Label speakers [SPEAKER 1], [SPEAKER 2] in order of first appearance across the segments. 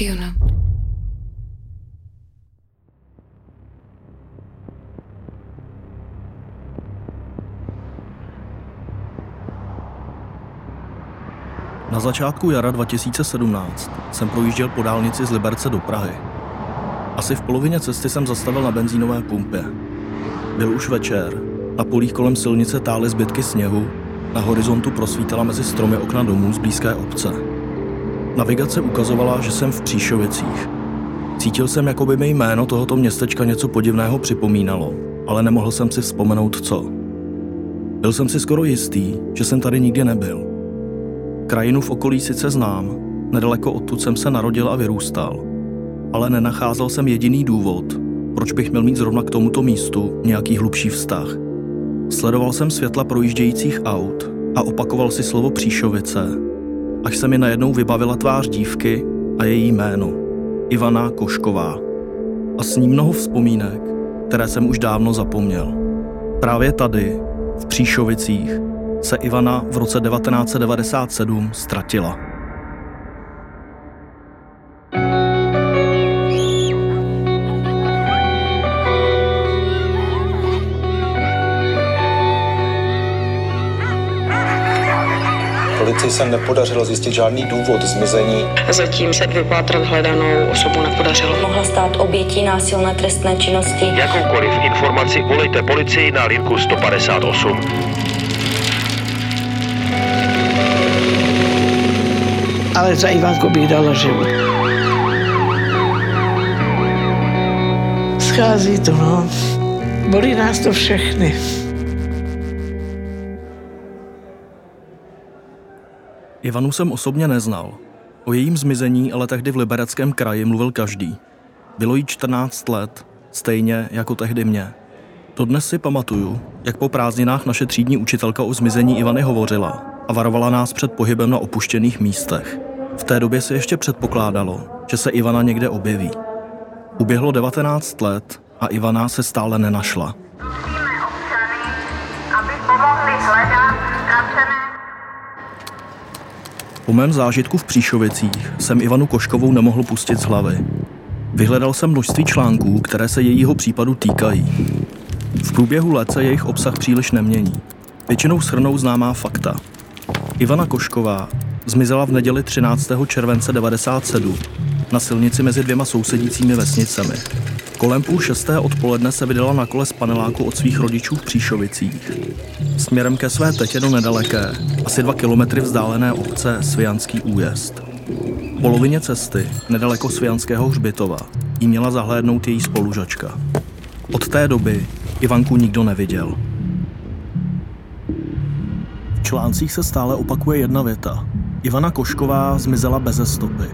[SPEAKER 1] Na.
[SPEAKER 2] Na začátku jara 2017 jsem projížděl po dálnici z Liberce do Prahy. Asi v polovině cesty jsem zastavil na benzínové pumpě. Byl už večer, na polích kolem silnice tály zbytky sněhu, na horizontu prosvítala mezi stromy okna domů z blízké obce. Navigace ukazovala, že jsem v Příšovicích. Cítil jsem, jako by mi jméno tohoto městečka něco podivného připomínalo, ale nemohl jsem si vzpomenout co. Byl jsem si skoro jistý, že jsem tady nikdy nebyl. Krajinu v okolí sice znám, nedaleko odtud jsem se narodil a vyrůstal, ale nenacházel jsem jediný důvod, proč bych měl mít zrovna k tomuto místu nějaký hlubší vztah. Sledoval jsem světla projíždějících aut a opakoval si slovo Příšovice, až se mi najednou vybavila tvář dívky a její jméno. Ivana Košková. A s ní mnoho vzpomínek, které jsem už dávno zapomněl. Právě tady, v Příšovicích, se Ivana v roce 1997 ztratila.
[SPEAKER 3] Policii se nepodařilo zjistit žádný důvod zmizení.
[SPEAKER 4] Zatím se vypátrat hledanou osobu nepodařilo.
[SPEAKER 5] Mohla stát obětí násilné trestné činnosti.
[SPEAKER 6] Jakoukoliv informaci volejte policii na linku 158.
[SPEAKER 7] ale za Ivanku bych dala život. Schází to, no. Bolí nás to všechny.
[SPEAKER 2] Ivanu jsem osobně neznal. O jejím zmizení ale tehdy v Libereckém kraji mluvil každý. Bylo jí 14 let, stejně jako tehdy mě. Dodnes si pamatuju, jak po prázdninách naše třídní učitelka o zmizení Ivany hovořila a varovala nás před pohybem na opuštěných místech. V té době se ještě předpokládalo, že se Ivana někde objeví. Uběhlo 19 let a Ivana se stále nenašla. Po mém zážitku v Příšovicích jsem Ivanu Koškovou nemohl pustit z hlavy. Vyhledal jsem množství článků, které se jejího případu týkají. V průběhu let se jejich obsah příliš nemění. Většinou shrnou známá fakta. Ivana Košková zmizela v neděli 13. července 97 na silnici mezi dvěma sousedícími vesnicemi. Kolem půl šesté odpoledne se vydala na kole z paneláku od svých rodičů v Příšovicích. Směrem ke své tetě do nedaleké, asi dva kilometry vzdálené obce Svijanský újezd. V polovině cesty, nedaleko Svijanského hřbitova, jí měla zahlédnout její spolužačka. Od té doby Ivanku nikdo neviděl. V článcích se stále opakuje jedna věta. Ivana Košková zmizela beze stopy.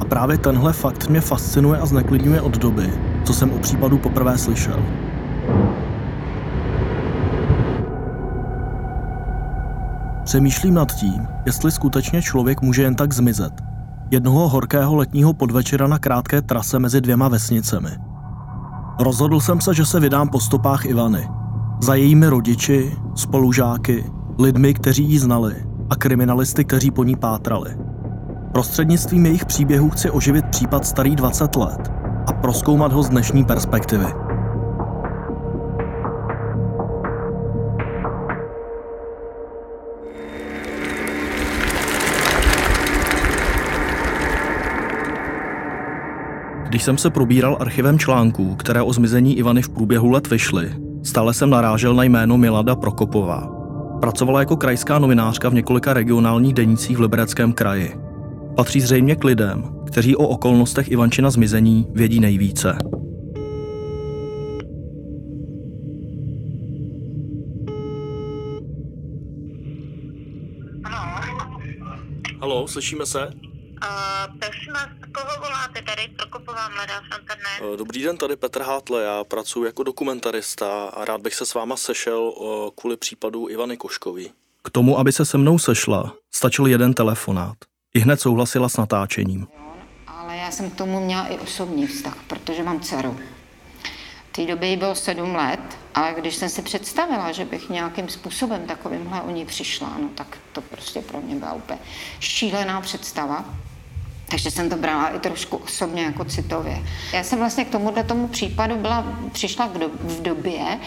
[SPEAKER 2] A právě tenhle fakt mě fascinuje a zneklidňuje od doby, co jsem o případu poprvé slyšel. Přemýšlím nad tím, jestli skutečně člověk může jen tak zmizet. Jednoho horkého letního podvečera na krátké trase mezi dvěma vesnicemi. Rozhodl jsem se, že se vydám po stopách Ivany. Za jejími rodiči, spolužáky, lidmi, kteří ji znali a kriminalisty, kteří po ní pátrali. Prostřednictvím jejich příběhů chci oživit případ starý 20 let a proskoumat ho z dnešní perspektivy. Když jsem se probíral archivem článků, které o zmizení Ivany v průběhu let vyšly, stále jsem narážel na jméno Milada Prokopová. Pracovala jako krajská novinářka v několika regionálních denících v Libereckém kraji. Patří zřejmě k lidem, kteří o okolnostech Ivančina zmizení vědí nejvíce. Halo, slyšíme se?
[SPEAKER 8] Uh, prosím vás, koho voláte tady? Prokopová mladá z internet.
[SPEAKER 2] Dobrý den, tady Petr Hátle, já pracuji jako dokumentarista a rád bych se s váma sešel eh, kvůli případu Ivany Koškový. K tomu, aby se se mnou sešla, stačil jeden telefonát. I hned souhlasila s natáčením.
[SPEAKER 9] Ale já jsem k tomu měla i osobní vztah, protože mám dceru. V té době jí bylo sedm let, ale když jsem si představila, že bych nějakým způsobem takovýmhle o ní přišla, no tak to prostě pro mě byla úplně šílená představa. Takže jsem to brala i trošku osobně, jako citově. Já jsem vlastně k tomuhle tomu případu byla, přišla v, do, v době,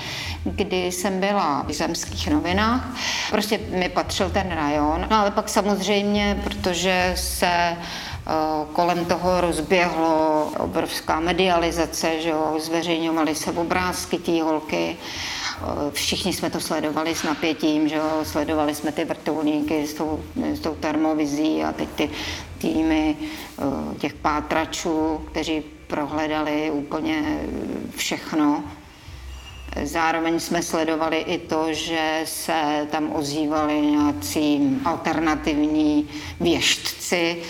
[SPEAKER 9] kdy jsem byla v zemských novinách. Prostě mi patřil ten rajon. No ale pak samozřejmě, protože se eh, kolem toho rozběhlo obrovská medializace, že jo, zveřejňovaly se obrázky té holky, Eh, všichni jsme to sledovali s napětím, že jo? sledovali jsme ty vrtulníky s tou, s tou termovizí a teď ty týmy eh, těch pátračů, kteří prohledali úplně všechno. Zároveň jsme sledovali i to, že se tam ozývali nějací alternativní věštci,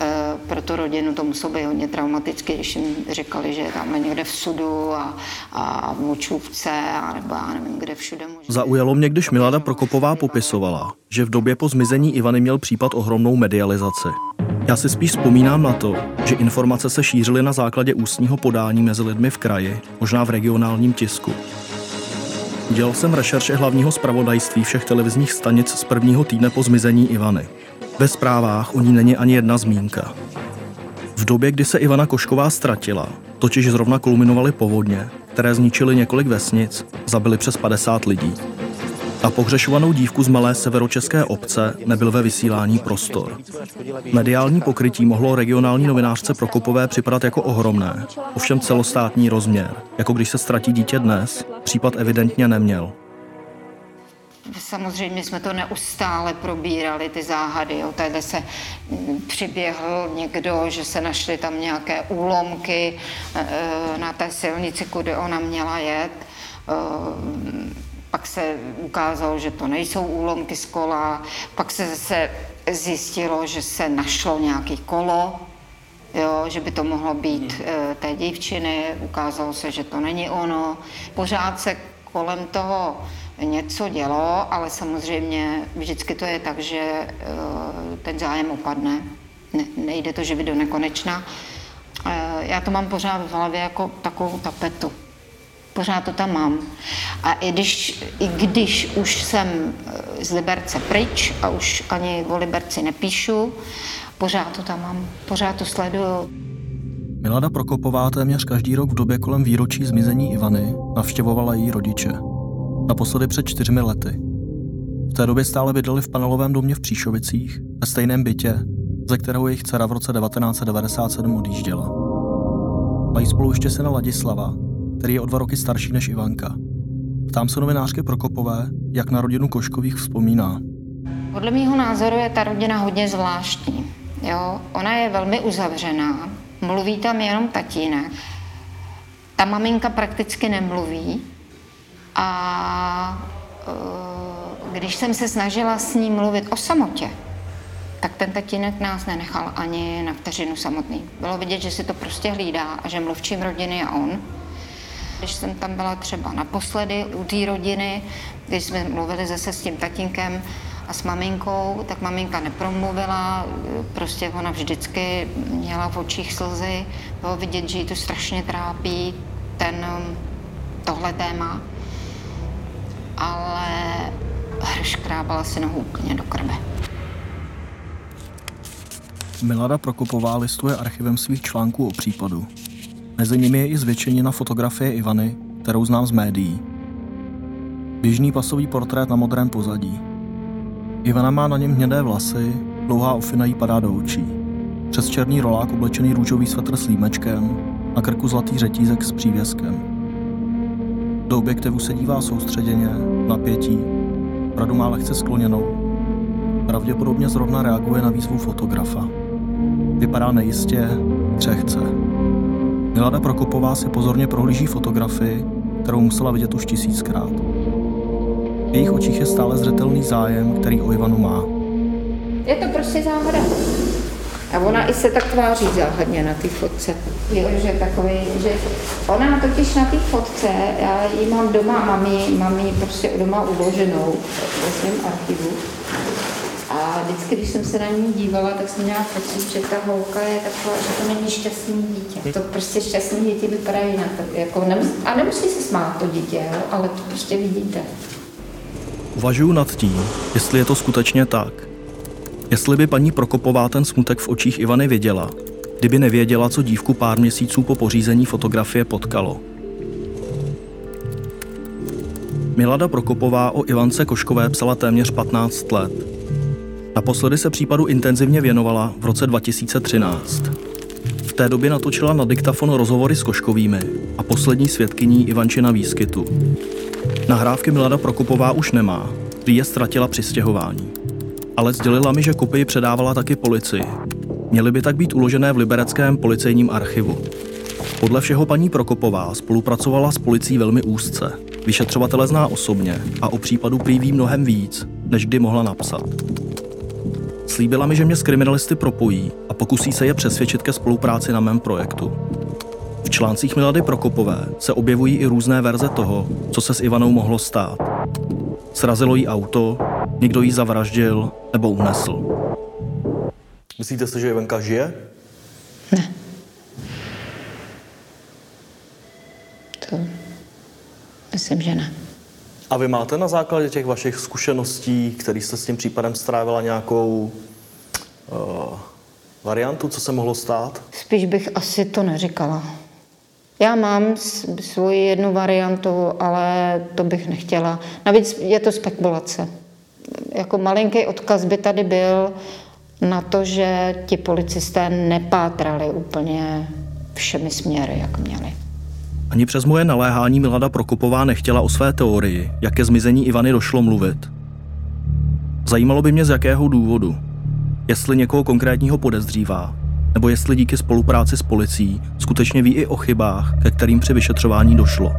[SPEAKER 9] Eh, pro tu rodinu to muselo být hodně traumatické, když jim říkali, že je tam někde v sudu a, a v močůvce, a nebo já nevím, kde všude
[SPEAKER 2] může. Zaujalo mě, když Milada Prokopová popisovala, že v době po zmizení Ivany měl případ ohromnou medializaci. Já si spíš vzpomínám na to, že informace se šířily na základě ústního podání mezi lidmi v kraji, možná v regionálním tisku. Dělal jsem rešerše hlavního zpravodajství všech televizních stanic z prvního týdne po zmizení Ivany. Ve zprávách o ní není ani jedna zmínka. V době, kdy se Ivana Košková ztratila, totiž zrovna kulminovaly povodně, které zničily několik vesnic, zabili přes 50 lidí. A pohřešovanou dívku z malé severočeské obce nebyl ve vysílání prostor. Mediální pokrytí mohlo regionální novinářce Prokopové připadat jako ohromné, ovšem celostátní rozměr, jako když se ztratí dítě dnes, případ evidentně neměl.
[SPEAKER 9] Samozřejmě jsme to neustále probírali, ty záhady. Jo. Tady se mm, přiběhl někdo, že se našly tam nějaké úlomky e, e, na té silnici, kudy ona měla jet. Pak se ukázalo, že to nejsou úlomky z kola. Pak se zase zjistilo, že se našlo nějaký kolo, jo, že by to mohlo být e, té dívčiny. Ukázalo se, že to není ono. Pořád se kolem toho něco dělo, ale samozřejmě vždycky to je tak, že eh, ten zájem opadne. Ne, nejde to živit do nekonečna. Eh, já to mám pořád v hlavě jako takovou tapetu. Pořád to tam mám. A i když, i když už jsem eh, z Liberce pryč a už ani o Liberci nepíšu, pořád to tam mám, pořád to sleduju.
[SPEAKER 2] Milada Prokopová téměř každý rok v době kolem výročí zmizení Ivany navštěvovala její rodiče naposledy před čtyřmi lety. V té době stále bydleli v panelovém domě v Příšovicích, ve stejném bytě, ze kterého jejich dcera v roce 1997 odjížděla. Mají spolu ještě syna Ladislava, který je o dva roky starší než Ivanka. Ptám se novinářky Prokopové, jak na rodinu Koškových vzpomíná.
[SPEAKER 9] Podle mého názoru je ta rodina hodně zvláštní. Jo? Ona je velmi uzavřená, mluví tam jenom tatínek. Ta maminka prakticky nemluví, a e, když jsem se snažila s ním mluvit o samotě, tak ten tatínek nás nenechal ani na vteřinu samotný. Bylo vidět, že si to prostě hlídá a že mluvčím rodiny je on. Když jsem tam byla třeba naposledy u té rodiny, když jsme mluvili zase s tím tatínkem a s maminkou, tak maminka nepromluvila, prostě ona vždycky měla v očích slzy. Bylo vidět, že ji to strašně trápí, ten, tohle téma ale škrábala si nohu úplně do krve.
[SPEAKER 2] Milada Prokopová listuje archivem svých článků o případu. Mezi nimi je i zvětšenina fotografie Ivany, kterou znám z médií. Běžný pasový portrét na modrém pozadí. Ivana má na něm hnědé vlasy, dlouhá ofina jí padá do očí. Přes černý rolák oblečený růžový svetr s límečkem, na krku zlatý řetízek s přívěskem. Do objektivu se dívá soustředěně, napětí, bradu má lehce skloněnou. Pravděpodobně zrovna reaguje na výzvu fotografa. Vypadá nejistě, křehce. Milada Prokopová si pozorně prohlíží fotografii, kterou musela vidět už tisíckrát. V jejich očích je stále zřetelný zájem, který o Ivanu má.
[SPEAKER 9] Je to prostě záhada. A ona i se tak tváří záhadně na té fotce. Jo, že takový, že ona totiž na té fotce, já ji mám doma, mám ji, prostě doma uloženou svém archivu. Vždycky, když jsem se na ní dívala, tak jsem měla pocit, že ta holka je taková, že to není šťastný dítě. To prostě šťastný děti vypadají na to. Jako nemus, a nemusí se smát to dítě, jo, ale to prostě vidíte.
[SPEAKER 2] Uvažuji nad tím, jestli je to skutečně tak. Jestli by paní Prokopová ten smutek v očích Ivany věděla, kdyby nevěděla, co dívku pár měsíců po pořízení fotografie potkalo. Milada Prokopová o Ivance Koškové psala téměř 15 let. Naposledy se případu intenzivně věnovala v roce 2013. V té době natočila na diktafon rozhovory s Koškovými a poslední svědkyní Ivančina výskytu. Nahrávky Milada Prokopová už nemá, prý je ztratila při stěhování. Ale sdělila mi, že kopii předávala taky policii. Měly by tak být uložené v libereckém policejním archivu. Podle všeho paní Prokopová spolupracovala s policií velmi úzce. Vyšetřovatele zná osobně a o případu prý mnohem víc, než kdy mohla napsat. Slíbila mi, že mě s kriminalisty propojí a pokusí se je přesvědčit ke spolupráci na mém projektu. V článcích Milady Prokopové se objevují i různé verze toho, co se s Ivanou mohlo stát. Srazilo jí auto, někdo jí zavraždil nebo unesl. Myslíte si, že Ivanka žije?
[SPEAKER 9] Ne. To myslím, že ne.
[SPEAKER 2] A vy máte na základě těch vašich zkušeností, který jste s tím případem strávila nějakou uh, variantu, co se mohlo stát?
[SPEAKER 9] Spíš bych asi to neříkala. Já mám svoji jednu variantu, ale to bych nechtěla. Navíc je to spekulace. Jako malinký odkaz by tady byl na to, že ti policisté nepátrali úplně všemi směry, jak měli.
[SPEAKER 2] Ani přes moje naléhání Milada Prokopová nechtěla o své teorii, jak ke zmizení Ivany došlo mluvit. Zajímalo by mě z jakého důvodu. Jestli někoho konkrétního podezřívá, nebo jestli díky spolupráci s policií skutečně ví i o chybách, ke kterým při vyšetřování došlo.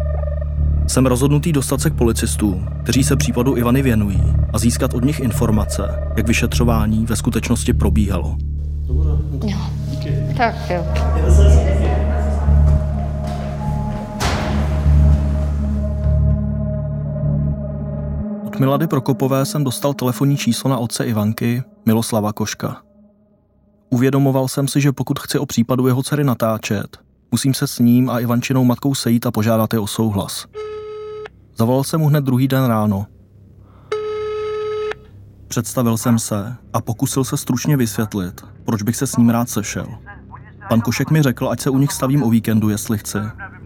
[SPEAKER 2] Jsem rozhodnutý dostat se k policistům, kteří se případu Ivany věnují a získat od nich informace, jak vyšetřování ve skutečnosti probíhalo.
[SPEAKER 9] Jo. Tak jo.
[SPEAKER 2] Milady Prokopové jsem dostal telefonní číslo na otce Ivanky, Miloslava Koška. Uvědomoval jsem si, že pokud chci o případu jeho dcery natáčet, musím se s ním a Ivančinou matkou sejít a požádat je o souhlas. Zavolal jsem mu hned druhý den ráno. Představil jsem se a pokusil se stručně vysvětlit, proč bych se s ním rád sešel. Pan Košek mi řekl, ať se u nich stavím o víkendu, jestli chci,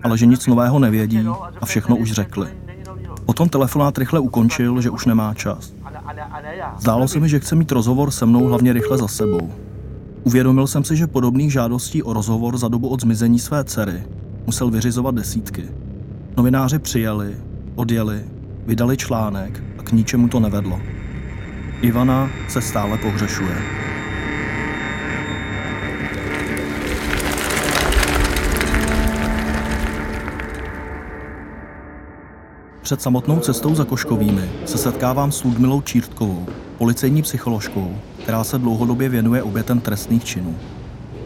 [SPEAKER 2] ale že nic nového nevědí a všechno už řekli. Potom telefonát rychle ukončil, že už nemá čas. Zdálo se mi, že chce mít rozhovor se mnou hlavně rychle za sebou. Uvědomil jsem si, že podobných žádostí o rozhovor za dobu od zmizení své dcery musel vyřizovat desítky. Novináři přijeli, odjeli, vydali článek a k ničemu to nevedlo. Ivana se stále pohřešuje. Před samotnou cestou za Koškovými se setkávám s Ludmilou Čírtkovou, policejní psycholožkou, která se dlouhodobě věnuje obětem trestných činů.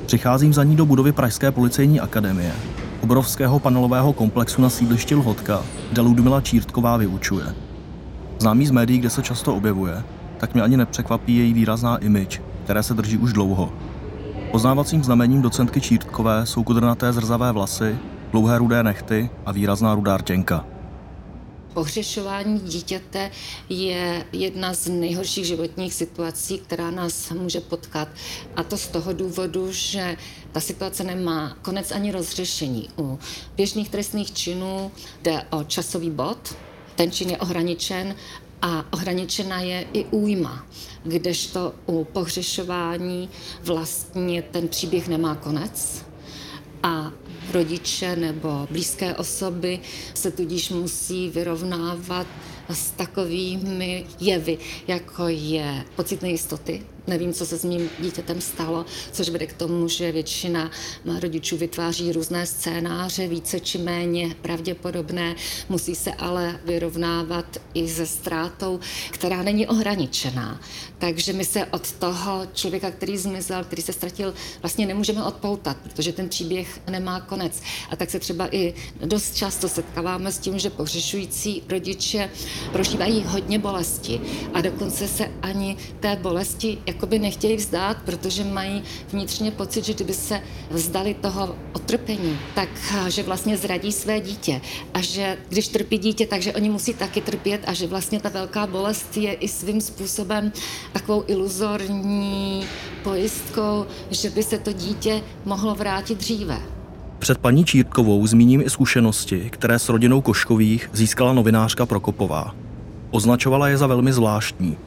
[SPEAKER 2] Přicházím za ní do budovy Pražské policejní akademie, obrovského panelového komplexu na sídlišti Lhotka, kde Ludmila Čírtková vyučuje. Známý z médií, kde se často objevuje, tak mě ani nepřekvapí její výrazná image, které se drží už dlouho. Poznávacím znamením docentky Čírtkové jsou kudrnaté zrzavé vlasy, dlouhé rudé nechty a výrazná rudá rtěnka.
[SPEAKER 1] Pohřešování dítěte je jedna z nejhorších životních situací, která nás může potkat. A to z toho důvodu, že ta situace nemá konec ani rozřešení. U běžných trestných činů jde o časový bod, ten čin je ohraničen a ohraničena je i újma, kdežto u pohřešování vlastně ten příběh nemá konec a rodiče nebo blízké osoby se tudíž musí vyrovnávat s takovými jevy, jako je pocit nejistoty, nevím, co se s mým dítětem stalo, což vede k tomu, že většina rodičů vytváří různé scénáře, více či méně pravděpodobné, musí se ale vyrovnávat i se ztrátou, která není ohraničená. Takže my se od toho člověka, který zmizel, který se ztratil, vlastně nemůžeme odpoutat, protože ten příběh nemá konec. A tak se třeba i dost často setkáváme s tím, že pohřešující rodiče prožívají hodně bolesti a dokonce se ani té bolesti, jak jakoby nechtějí vzdát, protože mají vnitřně pocit, že kdyby se vzdali toho otrpení, tak že vlastně zradí své dítě a že když trpí dítě, takže oni musí taky trpět a že vlastně ta velká bolest je i svým způsobem takovou iluzorní pojistkou, že by se to dítě mohlo vrátit dříve.
[SPEAKER 2] Před paní Čírkovou zmíním i zkušenosti, které s rodinou Koškových získala novinářka Prokopová. Označovala je za velmi zvláštní.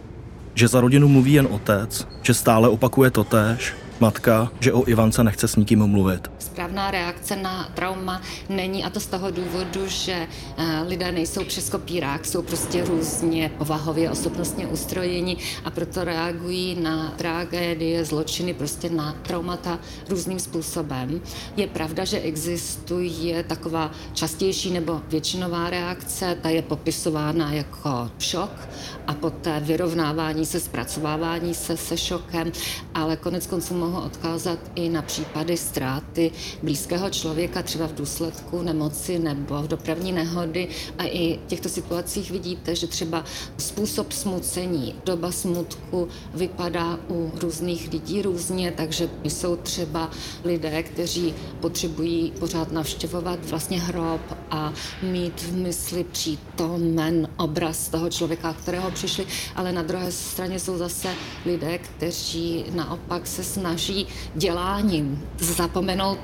[SPEAKER 2] Že za rodinu mluví jen otec, že stále opakuje totéž, matka, že o Ivance nechce s nikým mluvit.
[SPEAKER 1] Správná reakce na trauma není a to z toho důvodu, že eh, lidé nejsou přes kopírák, jsou prostě různě povahově, osobnostně ustrojeni a proto reagují na tragédie, zločiny, prostě na traumata různým způsobem. Je pravda, že existuje taková častější nebo většinová reakce, ta je popisována jako šok a poté vyrovnávání se, zpracovávání se se šokem, ale konec konců mohu odkázat i na případy ztráty blízkého člověka, třeba v důsledku nemoci nebo v dopravní nehody. A i v těchto situacích vidíte, že třeba způsob smucení, doba smutku vypadá u různých lidí různě, takže jsou třeba lidé, kteří potřebují pořád navštěvovat vlastně hrob a mít v mysli přítomen obraz toho člověka, kterého přišli, ale na druhé straně jsou zase lidé, kteří naopak se snaží děláním zapomenout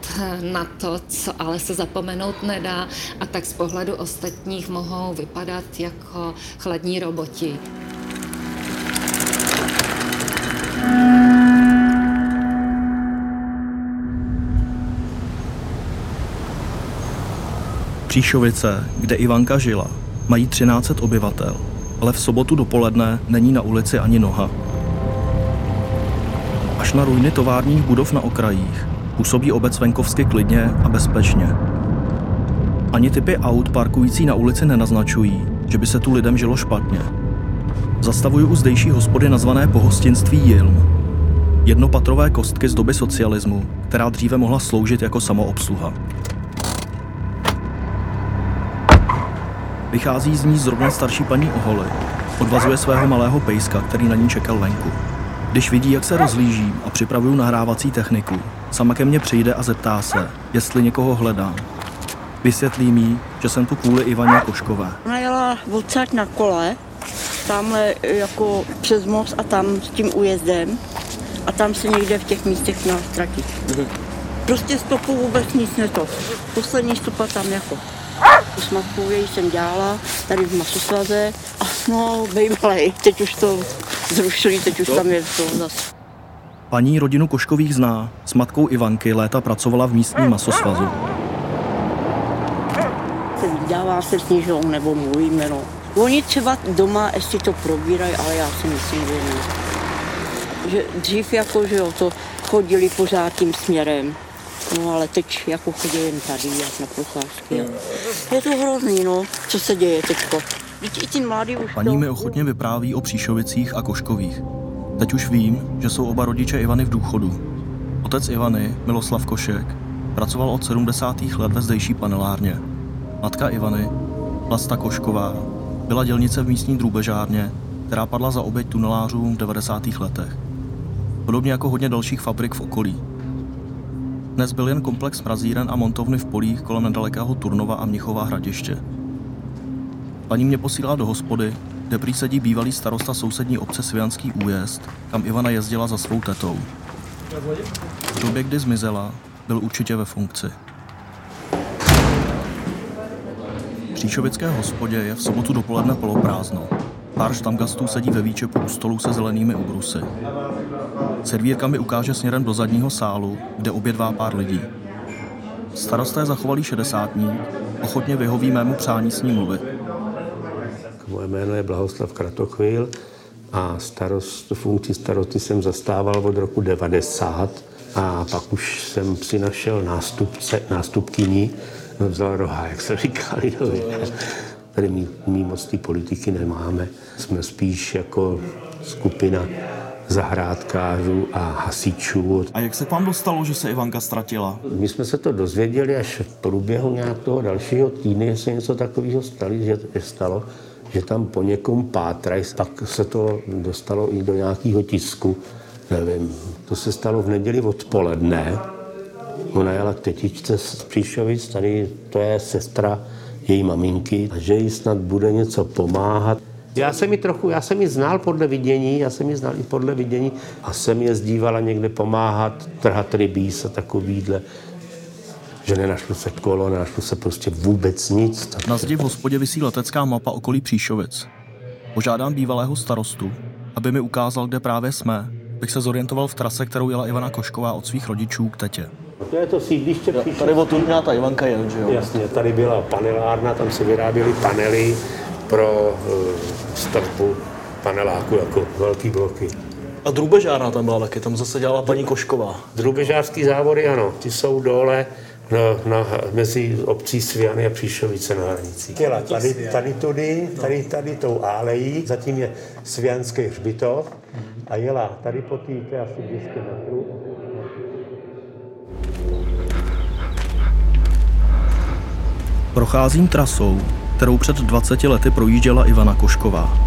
[SPEAKER 1] na to, co ale se zapomenout nedá a tak z pohledu ostatních mohou vypadat jako chladní roboti.
[SPEAKER 2] Příšovice, kde Ivanka žila, mají 13 obyvatel, ale v sobotu dopoledne není na ulici ani noha. Až na ruiny továrních budov na okrajích působí obec venkovsky klidně a bezpečně. Ani typy aut parkující na ulici nenaznačují, že by se tu lidem žilo špatně. Zastavuju u zdejší hospody nazvané pohostinství Jilm. Jednopatrové kostky z doby socialismu, která dříve mohla sloužit jako samoobsluha. Vychází z ní zrovna starší paní Oholy. Odvazuje svého malého pejska, který na ní čekal venku. Když vidí, jak se rozlížím a připravuju nahrávací techniku, sama ke mně přijde a zeptá se, jestli někoho hledám. Vysvětlí mi, že jsem tu kvůli Ivaně Koškové.
[SPEAKER 10] Ona jela odsaď na kole, tamhle jako přes most a tam s tím újezdem a tam se někde v těch místech měla ztratit. Prostě stopou vůbec nic neto. Poslední stopa tam jako. Tu smatku jsem dělala tady v masosvaze a no, bejvalej, teď už to zrušili, teď už tam je to zase.
[SPEAKER 2] Paní rodinu Koškových zná. S matkou Ivanky léta pracovala v místním masosvazu.
[SPEAKER 10] Se vydává se s ní, že on nebo můj jméno. Oni třeba doma ještě to probírají, ale já si myslím, že ne. Že dřív jako, že jo, to chodili pořád tím směrem. No ale teď jako chodí jen tady, jak na procházky. Je to hrozný, no, co se děje teďko.
[SPEAKER 2] Paní mi ochotně vypráví o Příšovicích a Koškových. Teď už vím, že jsou oba rodiče Ivany v důchodu. Otec Ivany, Miloslav Košek, pracoval od 70. let ve zdejší panelárně. Matka Ivany, Vlasta Košková, byla dělnice v místní drůbežárně, která padla za oběť tunelářům v 90. letech. Podobně jako hodně dalších fabrik v okolí. Dnes byl jen komplex mrazíren a montovny v polích kolem nedalekého Turnova a Mnichova hradiště. Paní mě posílá do hospody, kde prý sedí bývalý starosta sousední obce Svijanský újezd, kam Ivana jezdila za svou tetou. V době, kdy zmizela, byl určitě ve funkci. V Příšovické hospodě je v sobotu dopoledne poloprázdno. Pár štamgastů sedí ve výčepu u stolu se zelenými ubrusy. Servírka mi ukáže směrem do zadního sálu, kde obědvá pár lidí. Starosta je zachovalý šedesátník, ochotně vyhoví mému přání s ním mluvit.
[SPEAKER 11] Moje jméno je Blahoslav Kratochvil a starost, funkci starosty jsem zastával od roku 90 a pak už jsem si našel nástupce, nástupkyni, no vzal roha, jak se říká lidově. Tady my, my moc té politiky nemáme. Jsme spíš jako skupina zahrádkářů a hasičů.
[SPEAKER 2] A jak se k vám dostalo, že se Ivanka ztratila?
[SPEAKER 11] My jsme se to dozvěděli až v průběhu nějakého dalšího týdne, že se něco takového stalo, že, stalo, že tam po někom pátrají. Pak se to dostalo i do nějakého tisku, nevím, to se stalo v neděli odpoledne. Ona jela k tetičce z Příšovic, tady to je sestra její maminky, a že jí snad bude něco pomáhat. Já jsem ji trochu, já jsem ji znal podle vidění, já jsem ji znal i podle vidění a jsem je zdívala někde pomáhat, trhat rybíz a takovýhle že nenašlo se kolo, nenašlo se prostě vůbec nic.
[SPEAKER 2] Tak... Na zdi v hospodě vysí letecká mapa okolí Příšovic. Požádám bývalého starostu, aby mi ukázal, kde právě jsme, bych se zorientoval v trase, kterou jela Ivana Košková od svých rodičů k tetě.
[SPEAKER 11] To je to sídliště
[SPEAKER 2] Příšovic. Tady od měla ta Ivanka je, že jo?
[SPEAKER 11] Jasně, tady byla panelárna, tam se vyráběly panely pro uh, stavbu paneláku jako velký bloky.
[SPEAKER 2] A drubežárna tam byla taky, tam zase dělala paní Košková.
[SPEAKER 11] Drubežářský závody, ano, ty jsou dole na, na, mezi obcí Sviany a Příšovice na hranici. Jela tady, tady tudy, tady, tady tou álejí, zatím je Svianský hřbitov a jela tady po té, asi 200 metrů.
[SPEAKER 2] Procházím trasou, kterou před 20 lety projížděla Ivana Košková.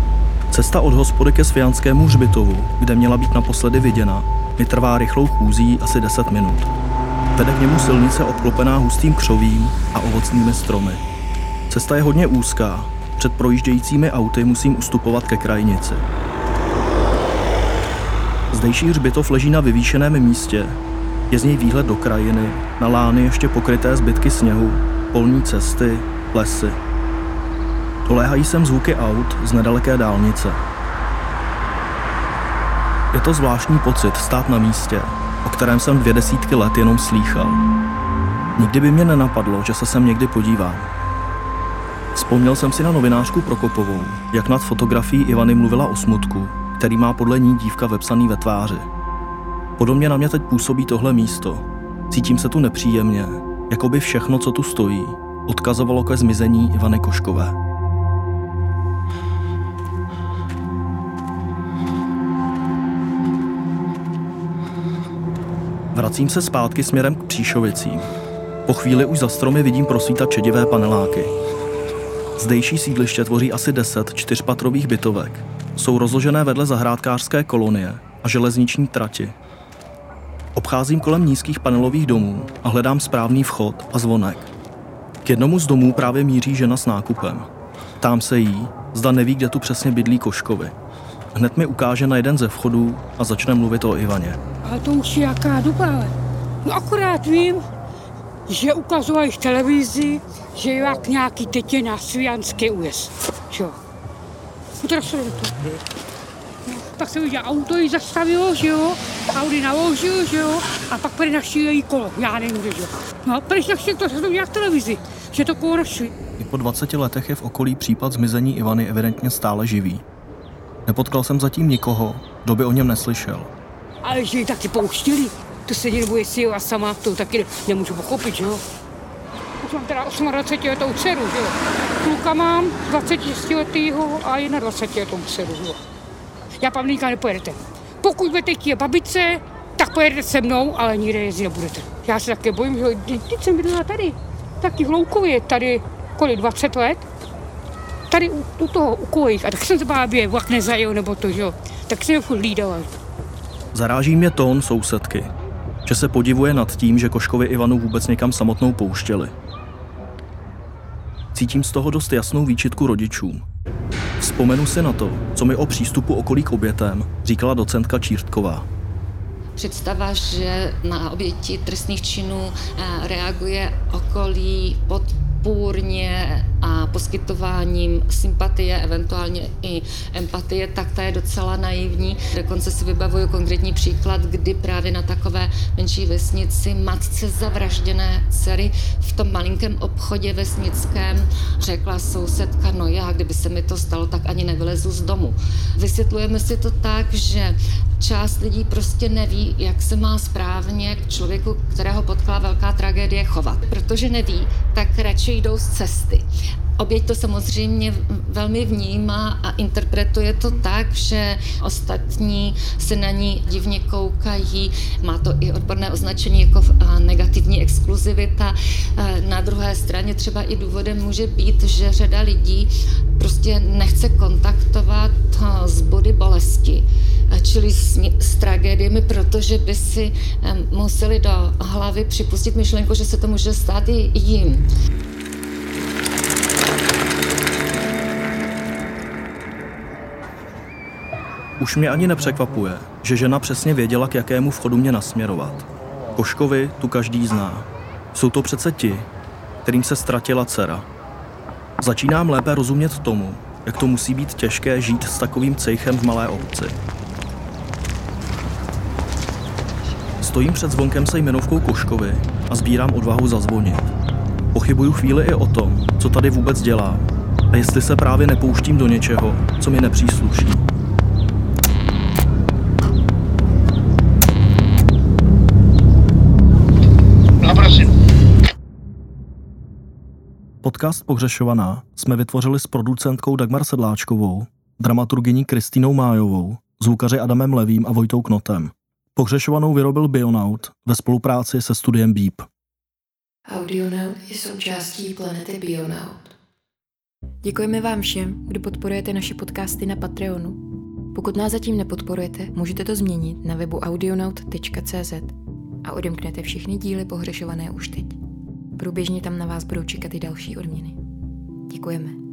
[SPEAKER 2] Cesta od hospody ke Svianskému hřbitovu, kde měla být naposledy viděna, mi trvá rychlou chůzí asi 10 minut. Vede k němu silnice obklopená hustým křovím a ovocnými stromy. Cesta je hodně úzká, před projíždějícími auty musím ustupovat ke krajnici. Zdejší hřbitov leží na vyvýšeném místě. Je z něj výhled do krajiny, na lány ještě pokryté zbytky sněhu, polní cesty, lesy. Doléhají sem zvuky aut z nedaleké dálnice. Je to zvláštní pocit stát na místě, kterém jsem dvě desítky let jenom slýchal. Nikdy by mě nenapadlo, že se sem někdy podívám. Vzpomněl jsem si na novinářku Prokopovou, jak nad fotografií Ivany mluvila o smutku, který má podle ní dívka vepsaný ve tváři. Podobně na mě teď působí tohle místo. Cítím se tu nepříjemně, jako by všechno, co tu stojí, odkazovalo ke zmizení Ivany Koškové. Vracím se zpátky směrem k Příšovicím. Po chvíli už za stromy vidím prosvítat čedivé paneláky. Zdejší sídliště tvoří asi 10 čtyřpatrových bytovek. Jsou rozložené vedle zahrádkářské kolonie a železniční trati. Obcházím kolem nízkých panelových domů a hledám správný vchod a zvonek. K jednomu z domů právě míří žena s nákupem. Tam se jí, zda neví, kde tu přesně bydlí Koškovi. Hned mi ukáže na jeden ze vchodů a začne mluvit o Ivaně.
[SPEAKER 12] A to už je jaká doba, ale. No akorát vím, že ukazovali v televizi, že je jak nějaký tetě na Svijanský újezd. Jo. Utrasili to. No, tak se viděl, auto jí zastavilo, že jo, Audi naložil, že jo, a pak prý našli její kolo, já nevím, že jo. No, prý našli to, se to v televizi, že to kolo.
[SPEAKER 2] I po 20 letech je v okolí případ zmizení Ivany evidentně stále živý. Nepotkal jsem zatím nikoho, kdo by o něm neslyšel.
[SPEAKER 12] Ale že ji taky pouštili, to se nebo jestli a sama, to taky nemůžu pochopit, že jo. Už mám teda 28 letou dceru, že jo. Kluka mám 26 letýho a 21 letou dceru, jo. Já nikam nepojedete. Pokud budete chtít babice, tak pojedete se mnou, ale nikde jezdit nebudete. Já se také bojím, že teď jsem bydlela tady, taky v Loukově, tady kolik, 20 let. Tady u, u toho, u kojich, a tak jsem se je vlak nezajel, nebo to, že jo. Tak jsem je furt hlídala.
[SPEAKER 2] Zaráží mě tón sousedky, že se podivuje nad tím, že Koškovi Ivanu vůbec někam samotnou pouštěli. Cítím z toho dost jasnou výčitku rodičům. Vzpomenu si na to, co mi o přístupu okolí k obětem říkala docentka Čírtková.
[SPEAKER 1] Představa, že na oběti trestných činů eh, reaguje okolí pod půrně a poskytováním sympatie, eventuálně i empatie, tak ta je docela naivní. Dokonce si vybavuju konkrétní příklad, kdy právě na takové menší vesnici matce zavražděné dcery v tom malinkém obchodě vesnickém řekla sousedka, no já, kdyby se mi to stalo, tak ani nevylezu z domu. Vysvětlujeme si to tak, že část lidí prostě neví, jak se má správně k člověku, kterého potkala velká tragédie, chovat. Protože neví, tak radši jdou z cesty. Oběť to samozřejmě velmi vnímá a interpretuje to tak, že ostatní se na ní divně koukají. Má to i odborné označení jako negativní exkluzivita. Na druhé straně třeba i důvodem může být, že řada lidí prostě nechce kontaktovat z body bolesti čili s, s tragédiemi, protože by si museli do hlavy připustit myšlenku, že se to může stát i jim.
[SPEAKER 2] Už mě ani nepřekvapuje, že žena přesně věděla, k jakému vchodu mě nasměrovat. Koškovi tu každý zná. Jsou to přece ti, kterým se ztratila dcera. Začínám lépe rozumět tomu, jak to musí být těžké žít s takovým cejchem v malé obci. Stojím před zvonkem se jmenovkou Koškovi a sbírám odvahu zazvonit. Pochybuju chvíli i o tom, co tady vůbec dělám a jestli se právě nepouštím do něčeho, co mi nepřísluší. Podcast Pohřešovaná jsme vytvořili s producentkou Dagmar Sedláčkovou, dramaturgyní Kristýnou Májovou, zvukaři Adamem Levým a Vojtou Knotem. Pohřešovanou vyrobil Bionaut ve spolupráci se studiem Beep.
[SPEAKER 13] Audionaut je součástí planety Bionaut. Děkujeme vám všem, kdo podporujete naše podcasty na Patreonu. Pokud nás zatím nepodporujete, můžete to změnit na webu audionaut.cz a odemknete všechny díly pohřešované už teď. Průběžně tam na vás budou čekat i další odměny. Děkujeme.